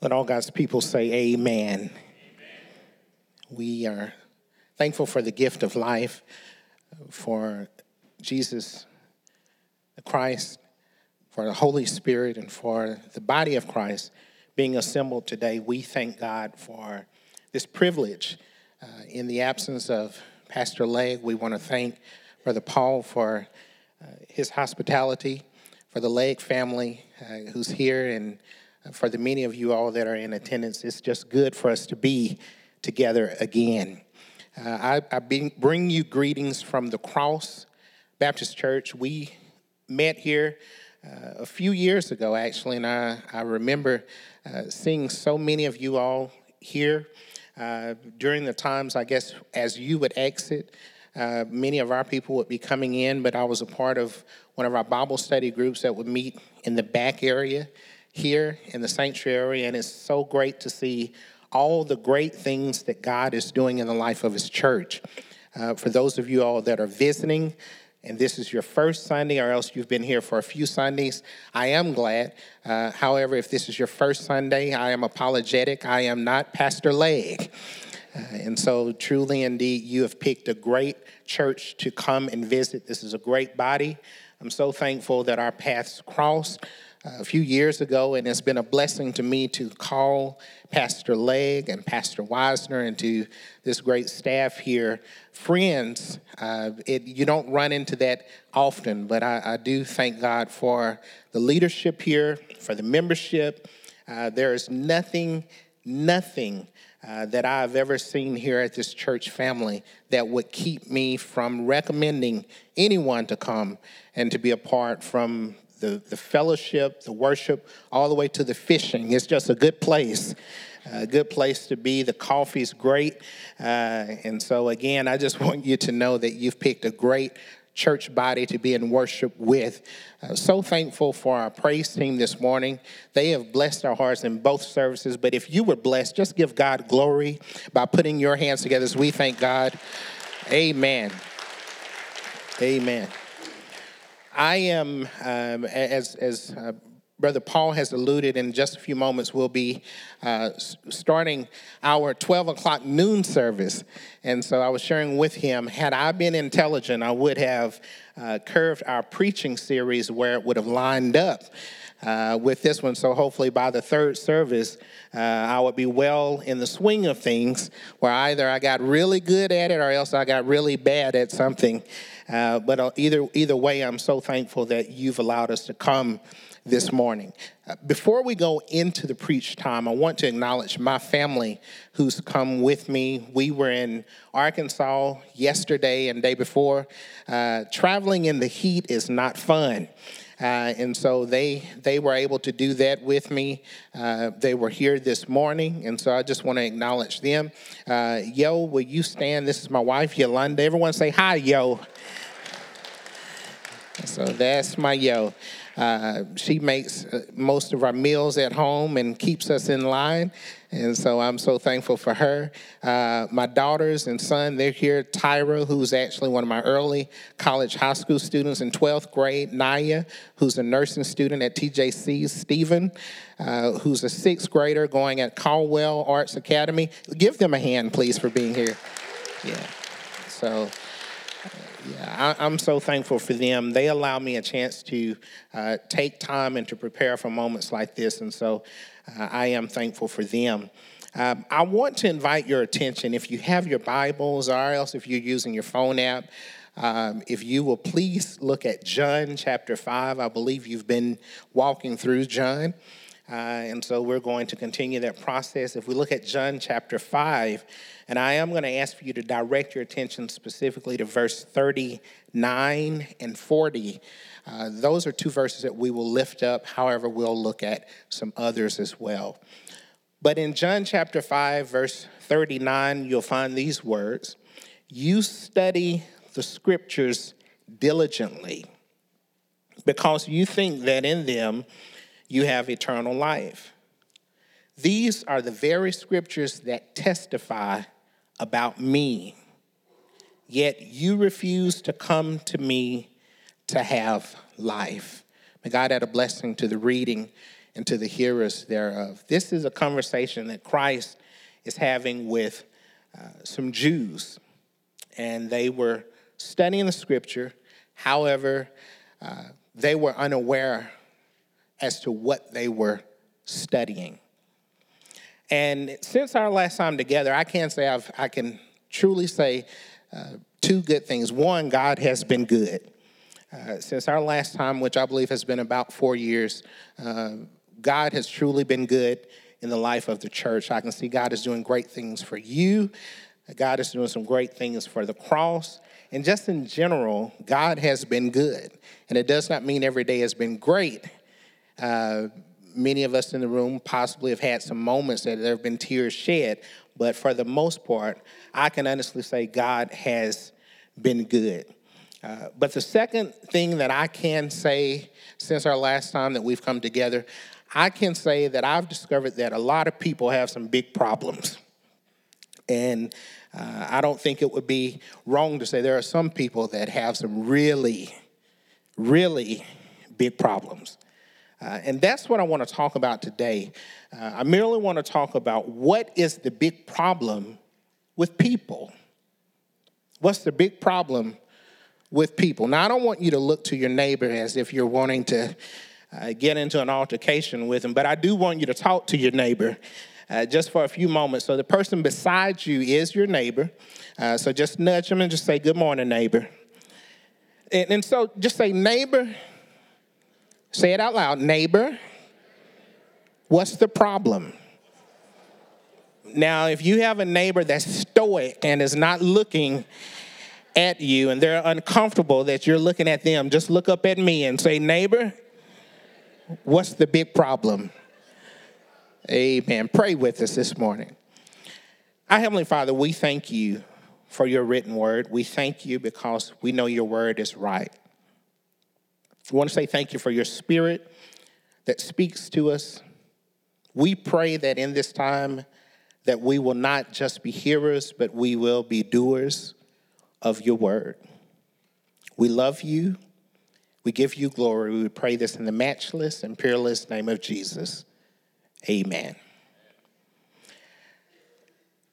Let all God's people say, Amen. Amen. We are thankful for the gift of life, for Jesus the Christ, for the Holy Spirit, and for the body of Christ being assembled today. We thank God for this privilege. Uh, in the absence of Pastor Legg, we want to thank Brother Paul for uh, his hospitality, for the Legg family uh, who's here, and for the many of you all that are in attendance, it's just good for us to be together again. Uh, I, I bring you greetings from the Cross Baptist Church. We met here uh, a few years ago, actually, and I, I remember uh, seeing so many of you all here uh, during the times, I guess, as you would exit. Uh, many of our people would be coming in, but I was a part of one of our Bible study groups that would meet in the back area here in the sanctuary, and it's so great to see all the great things that God is doing in the life of His church. Uh, for those of you all that are visiting, and this is your first Sunday, or else you've been here for a few Sundays, I am glad. Uh, however, if this is your first Sunday, I am apologetic. I am not Pastor Legg. Uh, and so, truly, indeed, you have picked a great church to come and visit. This is a great body. I'm so thankful that our paths crossed a few years ago, and it's been a blessing to me to call Pastor Legg and Pastor Wisner and to this great staff here friends. Uh, it, you don't run into that often, but I, I, do thank God for the leadership here, for the membership. Uh, there is nothing, nothing uh, that I've ever seen here at this church family that would keep me from recommending anyone to come and to be a part from the, the fellowship, the worship, all the way to the fishing. It's just a good place. A good place to be. The coffee's great. Uh, and so, again, I just want you to know that you've picked a great church body to be in worship with. Uh, so thankful for our praise team this morning. They have blessed our hearts in both services. But if you were blessed, just give God glory by putting your hands together as we thank God. Amen. Amen. I am, um, as, as uh, Brother Paul has alluded, in just a few moments, we'll be uh, starting our 12 o'clock noon service. And so I was sharing with him, had I been intelligent, I would have uh, curved our preaching series where it would have lined up. Uh, with this one. So hopefully by the third service, uh, I would be well in the swing of things where either I got really good at it or else I got really bad at something. Uh, but uh, either, either way, I'm so thankful that you've allowed us to come this morning. Uh, before we go into the preach time, I want to acknowledge my family who's come with me. We were in Arkansas yesterday and day before. Uh, traveling in the heat is not fun. Uh, and so they they were able to do that with me. Uh, they were here this morning, and so I just want to acknowledge them. Uh, yo, will you stand? This is my wife Yolanda. Everyone say hi, yo. So that's my yo. Uh, she makes most of our meals at home and keeps us in line. And so I'm so thankful for her. Uh, my daughters and son, they're here. Tyra, who's actually one of my early college high school students in 12th grade. Naya, who's a nursing student at TJC. Stephen, uh, who's a sixth grader going at Caldwell Arts Academy. Give them a hand, please, for being here. Yeah. So. Yeah, I, am so thankful for them. They allow me a chance to uh, take time and to prepare for moments like this, and so uh, I am thankful for them. Um, I want to invite your attention, if you have your Bibles, or else if you're using your phone app, um, if you will please look at John chapter 5. I believe you've been walking through John. Uh, and so we're going to continue that process. If we look at John chapter 5, and I am going to ask for you to direct your attention specifically to verse 39 and 40. Uh, those are two verses that we will lift up. However, we'll look at some others as well. But in John chapter 5, verse 39, you'll find these words You study the scriptures diligently because you think that in them you have eternal life. These are the very scriptures that testify about me, yet you refuse to come to me to have life. May God add a blessing to the reading and to the hearers thereof. This is a conversation that Christ is having with uh, some Jews, and they were studying the scripture. However, uh, they were unaware as to what they were studying. And since our last time together, I can say I've, I can truly say uh, two good things. One, God has been good. Uh, since our last time, which I believe has been about four years, uh, God has truly been good in the life of the church. I can see God is doing great things for you. God is doing some great things for the cross. And just in general, God has been good. And it does not mean every day has been great. Uh, many of us in the room possibly have had some moments that there have been tears shed, but for the most part, I can honestly say God has been good. Uh, but the second thing that I can say since our last time that we've come together, I can say that I've discovered that a lot of people have some big problems. And uh, I don't think it would be wrong to say there are some people that have some really, really big problems. Uh, and that's what I want to talk about today. Uh, I merely want to talk about what is the big problem with people. What's the big problem with people? Now, I don't want you to look to your neighbor as if you're wanting to uh, get into an altercation with him, but I do want you to talk to your neighbor. Uh, just for a few moments. So, the person beside you is your neighbor. Uh, so, just nudge them and just say, Good morning, neighbor. And, and so, just say, Neighbor, Say it out loud. Neighbor, what's the problem? Now, if you have a neighbor that's stoic and is not looking at you and they're uncomfortable that you're looking at them, just look up at me and say, Neighbor, what's the big problem? Amen. Pray with us this morning. Our Heavenly Father, we thank you for your written word. We thank you because we know your word is right. We want to say thank you for your spirit that speaks to us. We pray that in this time that we will not just be hearers, but we will be doers of your word. We love you. We give you glory. We pray this in the matchless and peerless name of Jesus. Amen.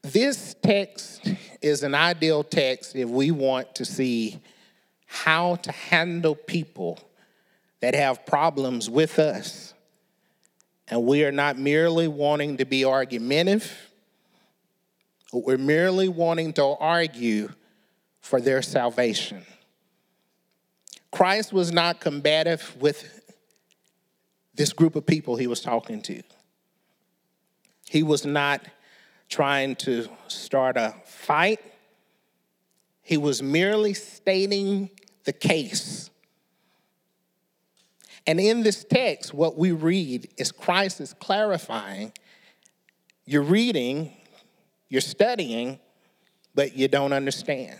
This text is an ideal text if we want to see how to handle people that have problems with us. And we are not merely wanting to be argumentative, we're merely wanting to argue for their salvation. Christ was not combative with this group of people he was talking to. He was not trying to start a fight. He was merely stating the case and in this text, what we read is Christ is clarifying you're reading, you're studying, but you don't understand.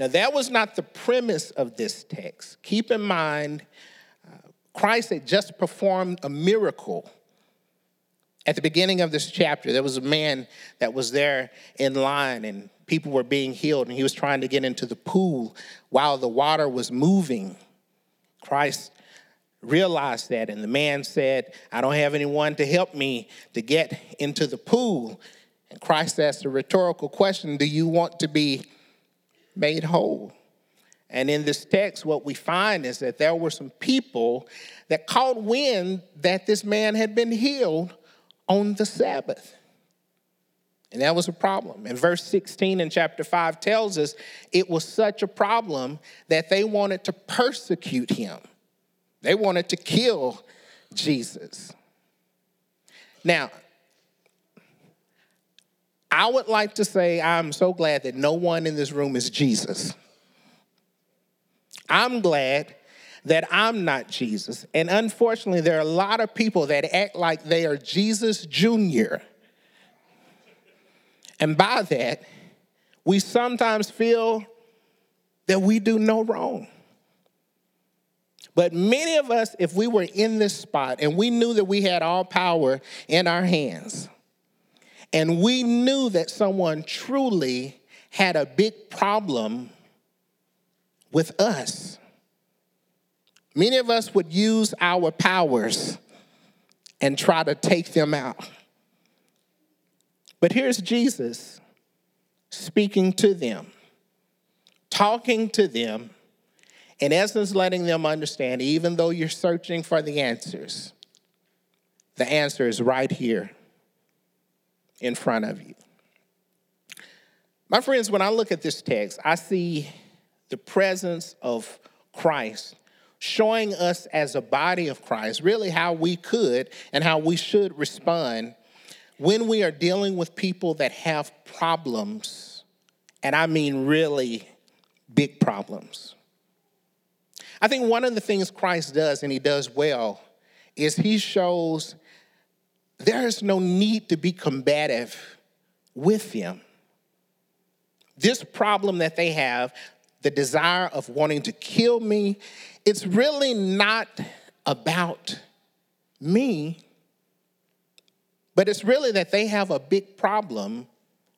Now, that was not the premise of this text. Keep in mind, uh, Christ had just performed a miracle. At the beginning of this chapter, there was a man that was there in line, and people were being healed, and he was trying to get into the pool while the water was moving. Christ realized that, and the man said, I don't have anyone to help me to get into the pool. And Christ asked a rhetorical question Do you want to be made whole? And in this text, what we find is that there were some people that caught wind that this man had been healed on the Sabbath. And that was a problem. And verse 16 in chapter 5 tells us it was such a problem that they wanted to persecute him. They wanted to kill Jesus. Now, I would like to say I'm so glad that no one in this room is Jesus. I'm glad that I'm not Jesus. And unfortunately, there are a lot of people that act like they are Jesus Jr. And by that, we sometimes feel that we do no wrong. But many of us, if we were in this spot and we knew that we had all power in our hands, and we knew that someone truly had a big problem with us, Many of us would use our powers and try to take them out. But here's Jesus speaking to them, talking to them, in essence, letting them understand even though you're searching for the answers, the answer is right here in front of you. My friends, when I look at this text, I see the presence of Christ showing us as a body of Christ really how we could and how we should respond when we are dealing with people that have problems, and I mean really big problems. I think one of the things Christ does, and he does well, is he shows there is no need to be combative with them. This problem that they have, the desire of wanting to kill me, it's really not about me, but it's really that they have a big problem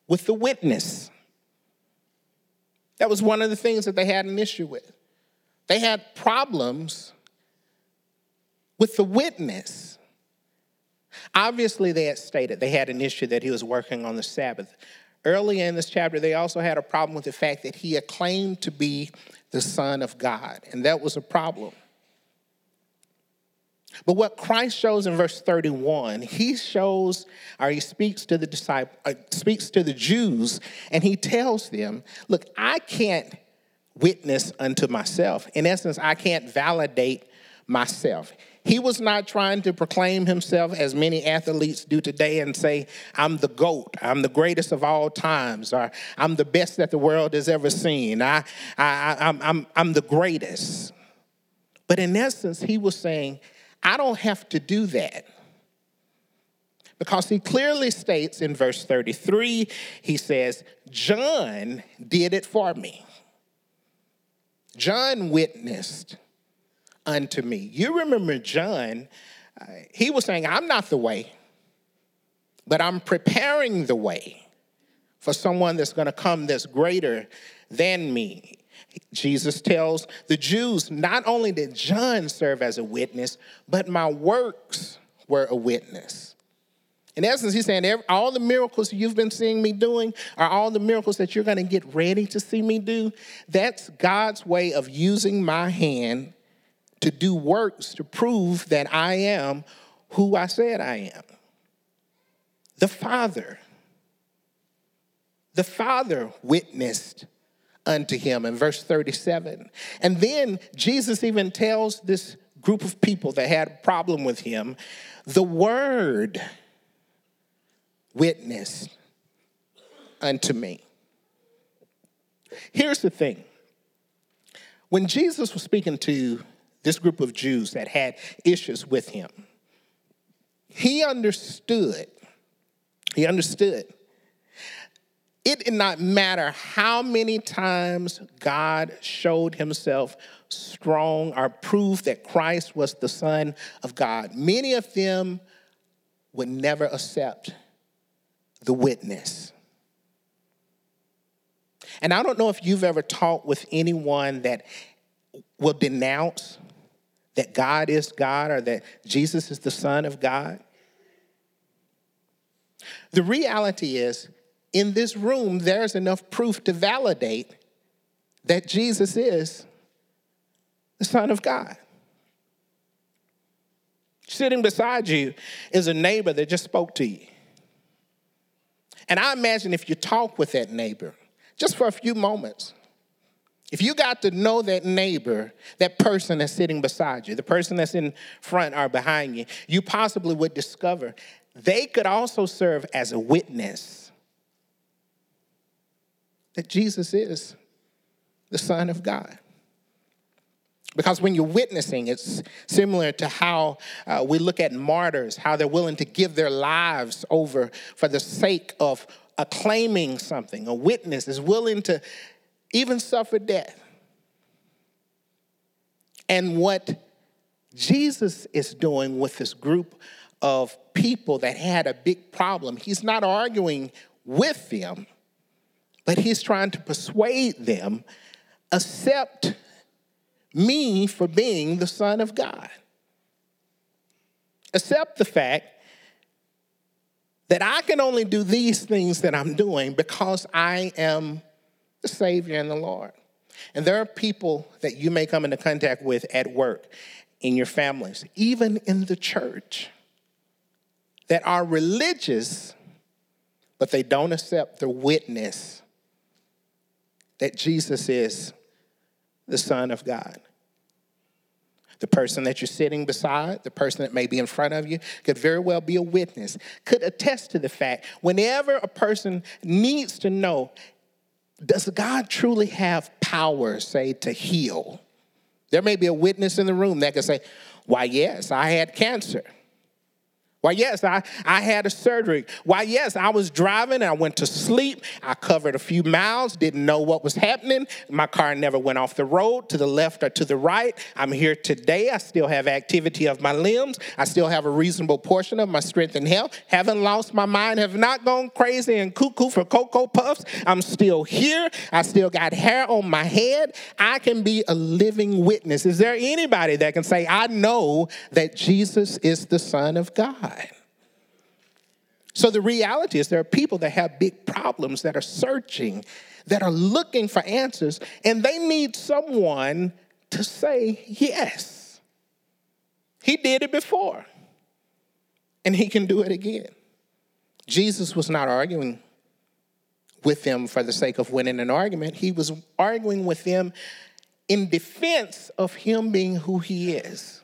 with the witness. That was one of the things that they had an issue with. They had problems with the witness. Obviously, they had stated they had an issue that he was working on the Sabbath. Earlier in this chapter, they also had a problem with the fact that he had claimed to be the Son of God, and that was a problem. But what Christ shows in verse 31, he shows, or he speaks to the disciple, uh, speaks to the Jews, and he tells them, "Look, I can't witness unto myself. In essence, I can't validate myself. He was not trying to proclaim himself as many athletes do today and say, I'm the GOAT, I'm the greatest of all times, or I'm the best that the world has ever seen, I, I, I'm, I'm, I'm the greatest. But in essence, he was saying, I don't have to do that. Because he clearly states in verse 33, he says, John did it for me. John witnessed unto me. You remember John, uh, he was saying, I'm not the way, but I'm preparing the way for someone that's going to come that's greater than me. Jesus tells the Jews, not only did John serve as a witness, but my works were a witness. In essence, he's saying all the miracles you've been seeing me doing are all the miracles that you're going to get ready to see me do. That's God's way of using my hand to do works to prove that I am who I said I am. The Father, the Father witnessed unto him in verse 37. And then Jesus even tells this group of people that had a problem with him, the Word witness unto me. Here's the thing when Jesus was speaking to this group of Jews that had issues with him, he understood, he understood. It did not matter how many times God showed himself strong or proved that Christ was the Son of God. Many of them would never accept the witness. And I don't know if you've ever talked with anyone that will denounce that God is God or that Jesus is the Son of God. The reality is, in this room, there's enough proof to validate that Jesus is the Son of God. Sitting beside you is a neighbor that just spoke to you. And I imagine if you talk with that neighbor just for a few moments, if you got to know that neighbor, that person that's sitting beside you, the person that's in front or behind you, you possibly would discover they could also serve as a witness that Jesus is the Son of God. Because when you're witnessing, it's similar to how uh, we look at martyrs, how they're willing to give their lives over for the sake of acclaiming something. A witness is willing to even suffered death. And what Jesus is doing with this group of people that had a big problem, he's not arguing with them, but he's trying to persuade them accept me for being the Son of God. Accept the fact that I can only do these things that I'm doing because I am the Savior and the Lord. And there are people that you may come into contact with at work, in your families, even in the church, that are religious, but they don't accept the witness that Jesus is the Son of God. The person that you're sitting beside, the person that may be in front of you, could very well be a witness, could attest to the fact whenever a person needs to know does God truly have power, say, to heal? There may be a witness in the room that can say, Why, yes, I had cancer. Why, yes, I, I had a surgery. Why, yes, I was driving and I went to sleep. I covered a few miles, didn't know what was happening. My car never went off the road to the left or to the right. I'm here today. I still have activity of my limbs. I still have a reasonable portion of my strength and health. Haven't lost my mind, have not gone crazy and cuckoo for Cocoa Puffs. I'm still here. I still got hair on my head. I can be a living witness. Is there anybody that can say, I know that Jesus is the Son of God? So the reality is there are people that have big problems that are searching, that are looking for answers, and they need someone to say, yes. He did it before, and he can do it again. Jesus was not arguing with them for the sake of winning an argument, he was arguing with them in defense of him being who he is.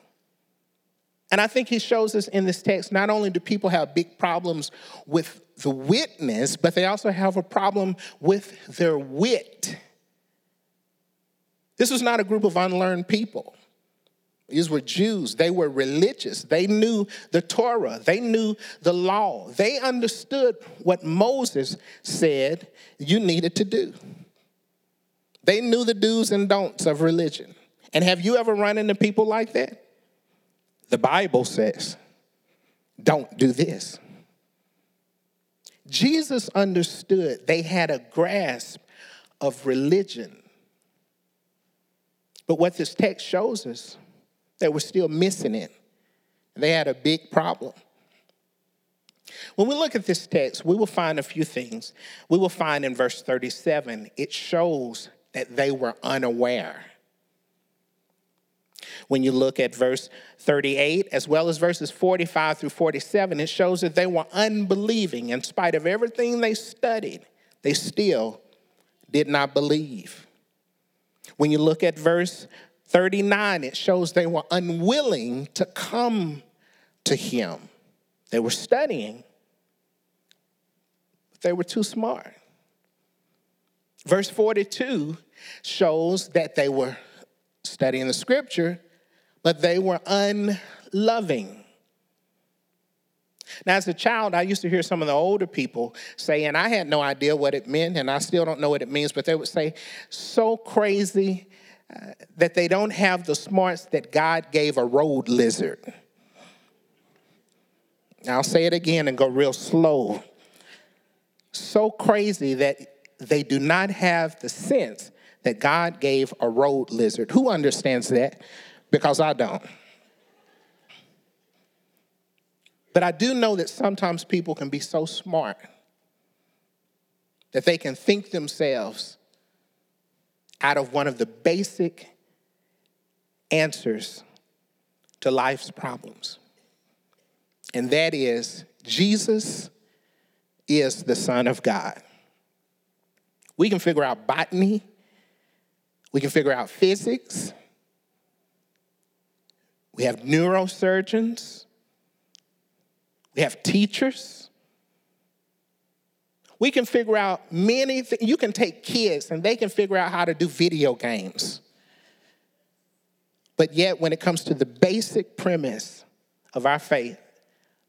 And I think he shows us in this text not only do people have big problems with the witness, but they also have a problem with their wit. This was not a group of unlearned people. These were Jews. They were religious. They knew the Torah. They knew the law. They understood what Moses said you needed to do. They knew the do's and don'ts of religion. And have you ever run into people like that? The Bible says, don't do this. Jesus understood they had a grasp of religion. But what this text shows us, they were still missing it. They had a big problem. When we look at this text, we will find a few things. We will find in verse 37, it shows that they were unaware. When you look at verse 38, as well as verses 45 through 47, it shows that they were unbelieving. In spite of everything they studied, they still did not believe. When you look at verse 39, it shows they were unwilling to come to him. They were studying, but they were too smart. Verse 42 shows that they were studying the scripture, but they were unloving. Now, as a child, I used to hear some of the older people say, and I had no idea what it meant, and I still don't know what it means, but they would say, so crazy uh, that they don't have the smarts that God gave a road lizard. I'll say it again and go real slow. So crazy that they do not have the sense that God gave a road lizard. Who understands that? Because I don't. But I do know that sometimes people can be so smart that they can think themselves out of one of the basic answers to life's problems. And that is Jesus is the Son of God. We can figure out botany, we can figure out physics. We have neurosurgeons. We have teachers. We can figure out many things. You can take kids and they can figure out how to do video games. But yet, when it comes to the basic premise of our faith,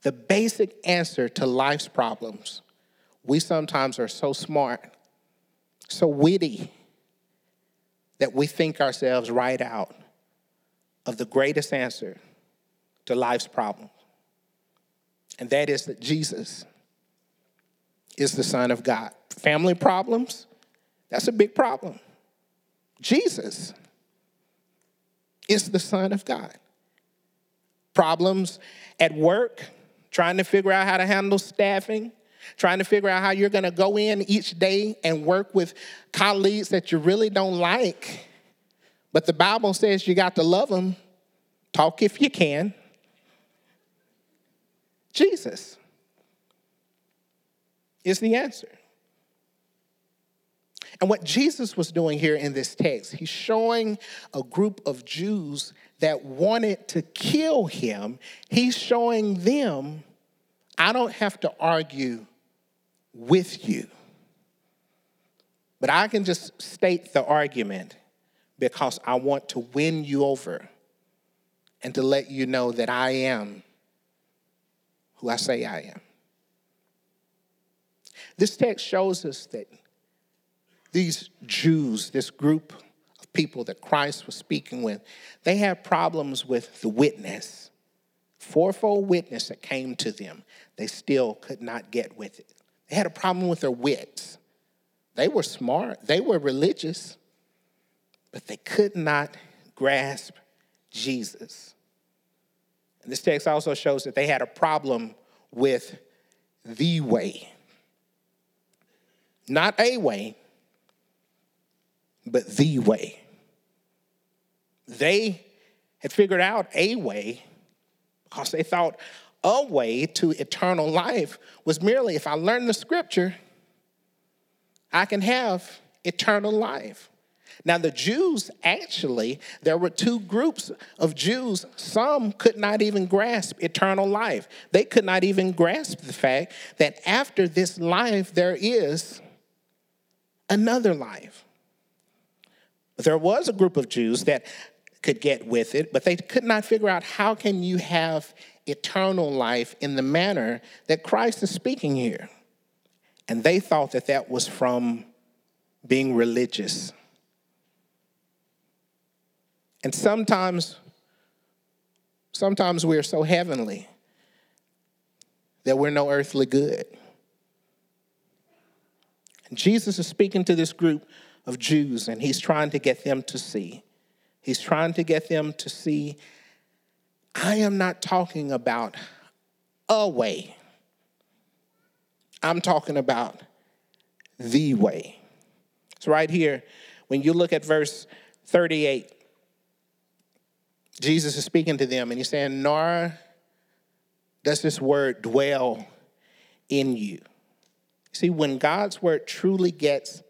the basic answer to life's problems, we sometimes are so smart, so witty, that we think ourselves right out of the greatest answer to life's problems. And that is that Jesus is the Son of God. Family problems, that's a big problem. Jesus is the Son of God. Problems at work, trying to figure out how to handle staffing, trying to figure out how you're going to go in each day and work with colleagues that you really don't like. But the Bible says you got to love them. Talk if you can. Jesus is the answer. And what Jesus was doing here in this text, he's showing a group of Jews that wanted to kill him, he's showing them, I don't have to argue with you. But I can just state the argument because I want to win you over and to let you know that I am who I say I am. This text shows us that these Jews, this group of people that Christ was speaking with, they had problems with the witness. Fourfold witness that came to them, they still could not get with it. They had a problem with their wits. They were smart, they were religious, but they could not grasp Jesus. And this text also shows that they had a problem with the way. Not a way, but the way. They had figured out a way because they thought a way to eternal life was merely if I learn the scripture, I can have eternal life. Now, the Jews actually, there were two groups of Jews. Some could not even grasp eternal life. They could not even grasp the fact that after this life, there is another life. There was a group of Jews that could get with it, but they could not figure out how can you have eternal life in the manner that Christ is speaking here. And they thought that that was from being religious. And sometimes, sometimes we're so heavenly that we're no earthly good. Jesus is speaking to this group of Jews, and he's trying to get them to see. He's trying to get them to see I am not talking about a way, I'm talking about the way. It's right here. When you look at verse 38, Jesus is speaking to them and he's saying, Nor does this word dwell in you. See, when God's word truly gets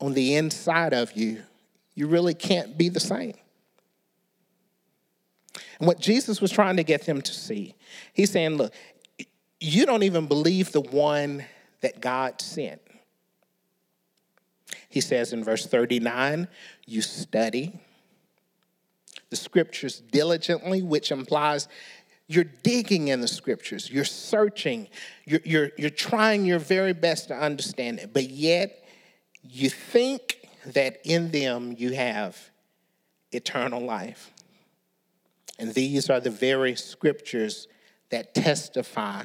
on the inside of you, you really can't be the same. And what Jesus was trying to get them to see, he's saying, look, you don't even believe the one that God sent. He says in verse 39, you study the scriptures diligently, which implies you're digging in the scriptures, you're searching, you're, you're, you're trying your very best to understand it, but yet you think that in them you have eternal life. And these are the very scriptures that testify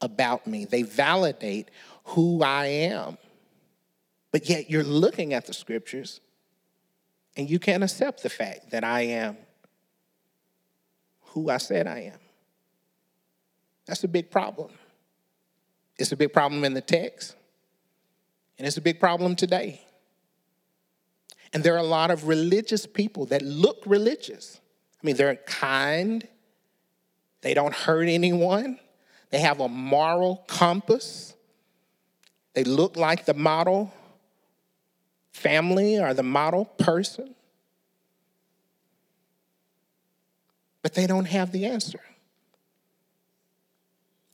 about me. They validate who I am. But yet you're looking at the scriptures and you can't accept the fact that I am who I said I am. That's a big problem. It's a big problem in the text, and it's a big problem today. And there are a lot of religious people that look religious. I mean, they're kind, they don't hurt anyone, they have a moral compass, they look like the model family or the model person. but they don't have the answer.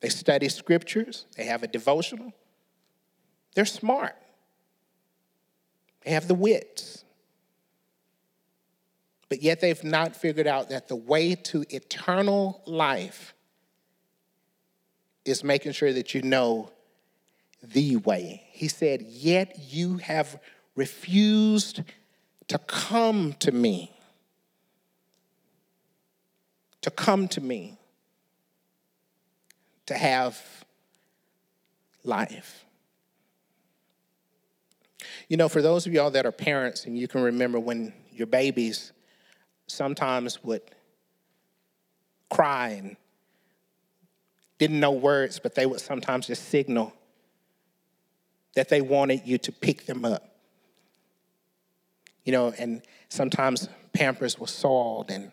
They study scriptures, they have a devotional, they're smart, they have the wits. But yet they've not figured out that the way to eternal life is making sure that you know the way. He said, Yet you have refused to come to me to come to me to have life. You know, for those of y'all that are parents and you can remember when your babies sometimes would cry and didn't know words, but they would sometimes just signal that they wanted you to pick them up. You know, and sometimes Pampers was soiled and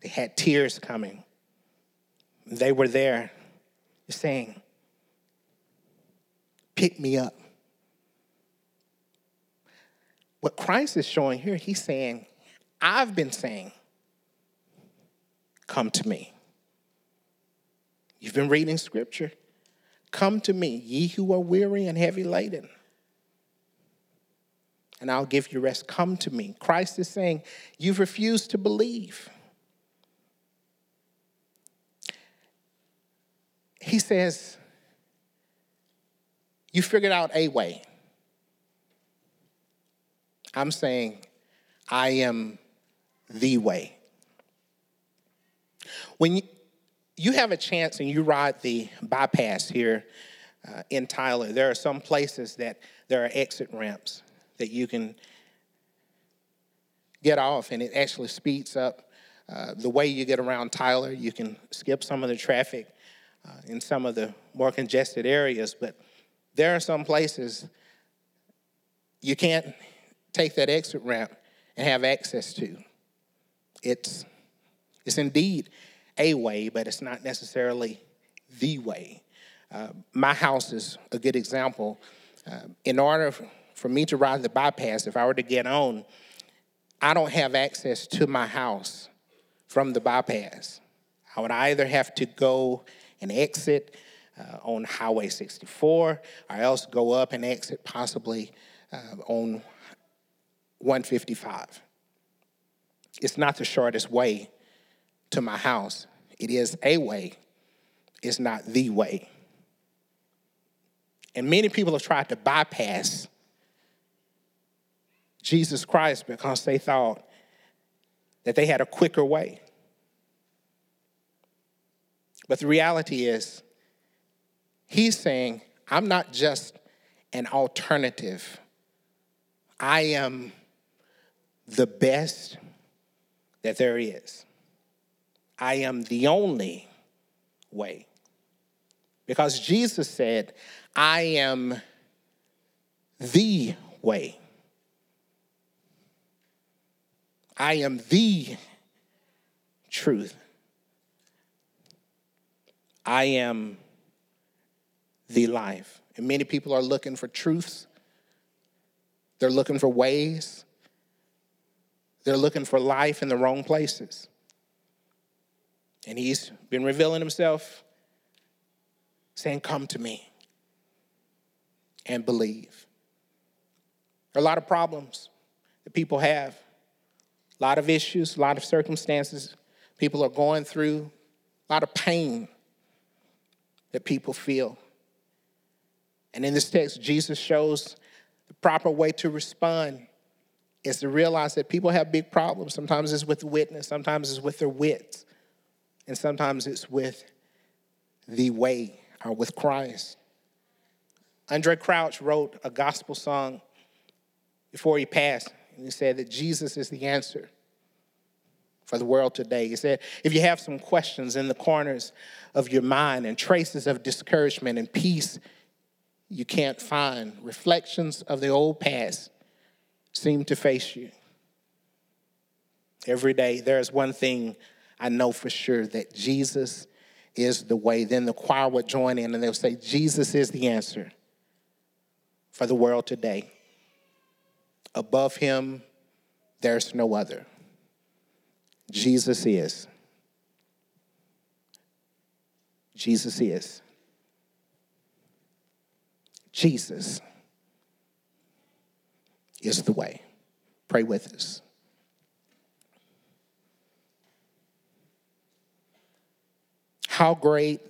they had tears coming. They were there saying, Pick me up. What Christ is showing here, he's saying, I've been saying, Come to me. You've been reading scripture. Come to me, ye who are weary and heavy laden, and I'll give you rest. Come to me. Christ is saying, You've refused to believe. He says, You figured out a way. I'm saying, I am the way. When you, have a chance and you ride the bypass here uh, in Tyler, there are some places that there are exit ramps that you can get off, and it actually speeds up uh, the way you get around Tyler. You can skip some of the traffic uh, in some of the more congested areas, but there are some places you can't take that exit ramp and have access to. It's, it's indeed a way, but it's not necessarily the way. Uh, my house is a good example. Uh, in order for me to ride the bypass, if I were to get on, I don't have access to my house from the bypass. I would either have to go and exit uh, on Highway 64, or else go up and exit possibly uh, on 155. It's not the shortest way to my house. It is a way, it's not the way. And many people have tried to bypass Jesus Christ because they thought that they had a quicker way. But the reality is, he's saying, I'm not just an alternative, I am the best that there is. I am the only way. Because Jesus said, I am the way. I am the truth. I am the life. And many people are looking for truths, they're looking for ways, they're looking for life in the wrong places. And he's been revealing himself, saying, Come to me and believe. There are a lot of problems that people have, a lot of issues, a lot of circumstances people are going through, a lot of pain that people feel. And in this text, Jesus shows the proper way to respond is to realize that people have big problems. Sometimes it's with witness, sometimes it's with their wits, and sometimes it's with the way or with Christ. Andraé Crouch wrote a gospel song before he passed, and he said that Jesus is the answer for the world today. He said, if you have some questions in the corners of your mind and traces of discouragement and peace you can't find, reflections of the old past seem to face you. Every day, there's one thing I know for sure that Jesus is the way. Then the choir would join in and they'll say, Jesus is the answer for the world today. Above him, there's no other. Jesus is. Jesus is. Jesus is the way. Pray with us. How great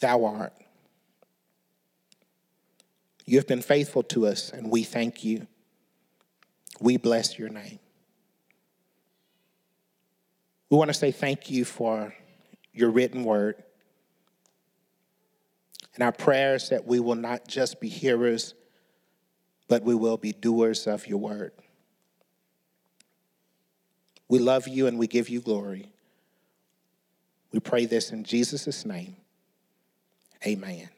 thou art. You have been faithful to us, and we thank you. We bless your name. We want to say thank you for your written word. And our prayers that we will not just be hearers, but we will be doers of your word. We love you and we give you glory. We pray this in Jesus' name. Amen.